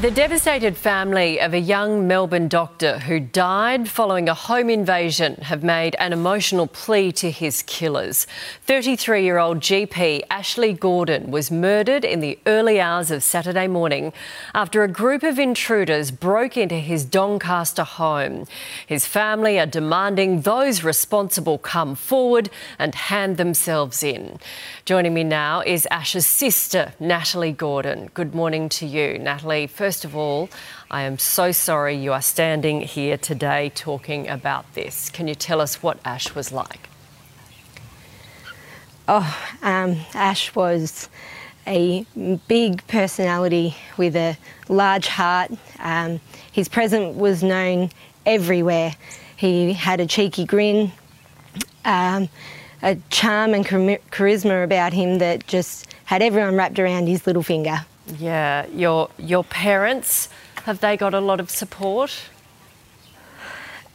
The devastated family of a young Melbourne doctor who died following a home invasion have made an emotional plea to his killers. 33 year old GP Ashley Gordon was murdered in the early hours of Saturday morning after a group of intruders broke into his Doncaster home. His family are demanding those responsible come forward and hand themselves in. Joining me now is Ash's sister, Natalie Gordon. Good morning to you, Natalie. First of all, I am so sorry you are standing here today talking about this. Can you tell us what Ash was like? Oh, um, Ash was a big personality with a large heart. Um, his presence was known everywhere. He had a cheeky grin, um, a charm and charisma about him that just had everyone wrapped around his little finger. Yeah, your your parents have they got a lot of support?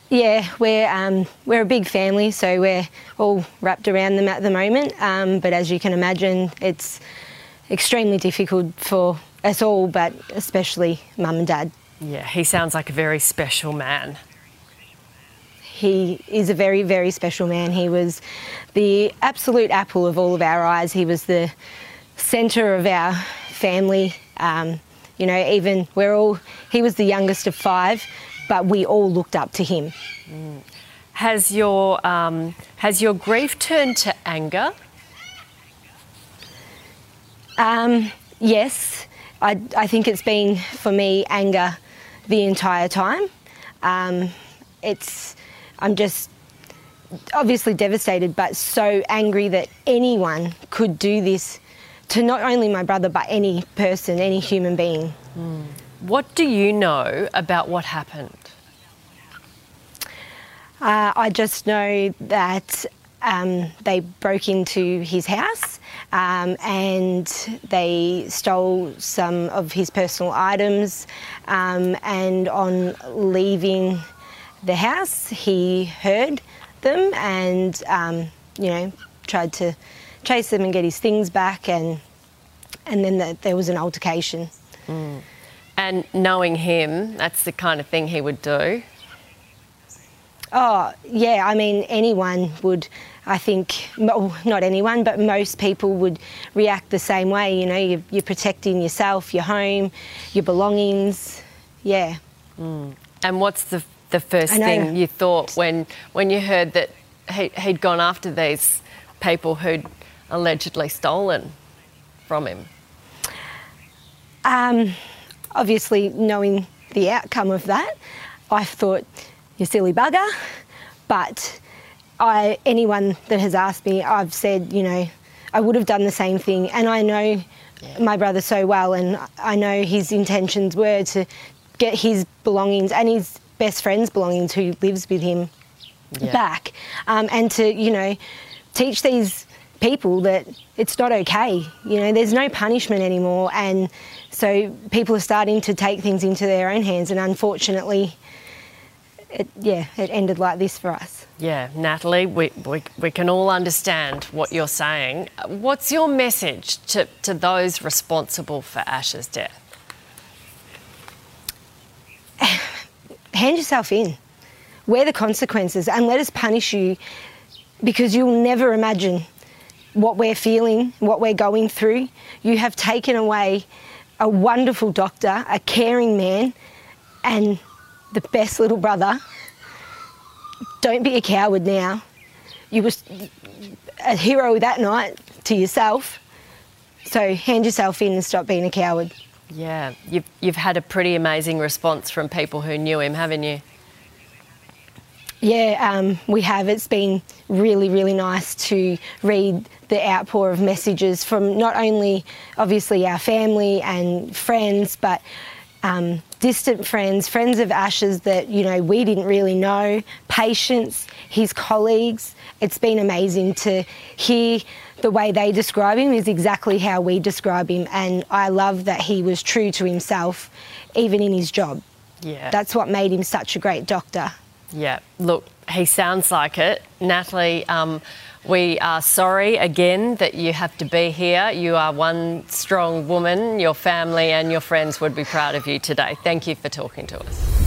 Yeah, we're um, we're a big family, so we're all wrapped around them at the moment. Um, but as you can imagine, it's extremely difficult for us all, but especially mum and dad. Yeah, he sounds like a very special man. He is a very, very special man. He was the absolute apple of all of our eyes. He was the centre of our family. Um, you know, even we're all, he was the youngest of five, but we all looked up to him. Mm. Has your, um, has your grief turned to anger? Um, yes, I, I, think it's been for me anger the entire time. Um, it's, I'm just obviously devastated, but so angry that anyone could do this to not only my brother, but any person, any human being. Mm. What do you know about what happened? Uh, I just know that um, they broke into his house um, and they stole some of his personal items. Um, and on leaving the house, he heard them and, um, you know, tried to chase them and get his things back, and and then the, there was an altercation. Mm. And knowing him, that's the kind of thing he would do. Oh yeah, I mean anyone would. I think well, not anyone, but most people would react the same way. You know, you're, you're protecting yourself, your home, your belongings. Yeah. Mm. And what's the the first thing you thought when when you heard that he, he'd gone after these people who'd allegedly stolen from him? Um, obviously, knowing the outcome of that, I thought, you silly bugger. But I, anyone that has asked me, I've said, you know, I would have done the same thing. And I know yeah. my brother so well, and I know his intentions were to get his belongings and his best friend's belongings, who lives with him, yeah. back, um, and to, you know, teach these people that it's not okay. You know, there's no punishment anymore, and so people are starting to take things into their own hands, and unfortunately, it, yeah, it ended like this for us. Yeah, Natalie, we, we, we can all understand what you're saying. What's your message to, to those responsible for Ash's death? Hand yourself in. Wear the consequences and let us punish you because you'll never imagine what we're feeling, what we're going through. You have taken away a wonderful doctor, a caring man, and the best little brother. Don't be a coward now. You were a hero that night to yourself. So hand yourself in and stop being a coward. Yeah, you've, you've had a pretty amazing response from people who knew him, haven't you? Yeah, um, we have. It's been really, really nice to read the outpour of messages from not only obviously our family and friends, but um, distant friends, friends of Ash's that you know we didn't really know, patients, his colleagues. It's been amazing to hear the way they describe him is exactly how we describe him, and I love that he was true to himself, even in his job. Yeah, that's what made him such a great doctor. Yeah, look, he sounds like it. Natalie, um, we are sorry again that you have to be here. You are one strong woman. Your family and your friends would be proud of you today. Thank you for talking to us.